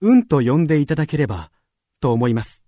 運と呼んでいただければ、と思います。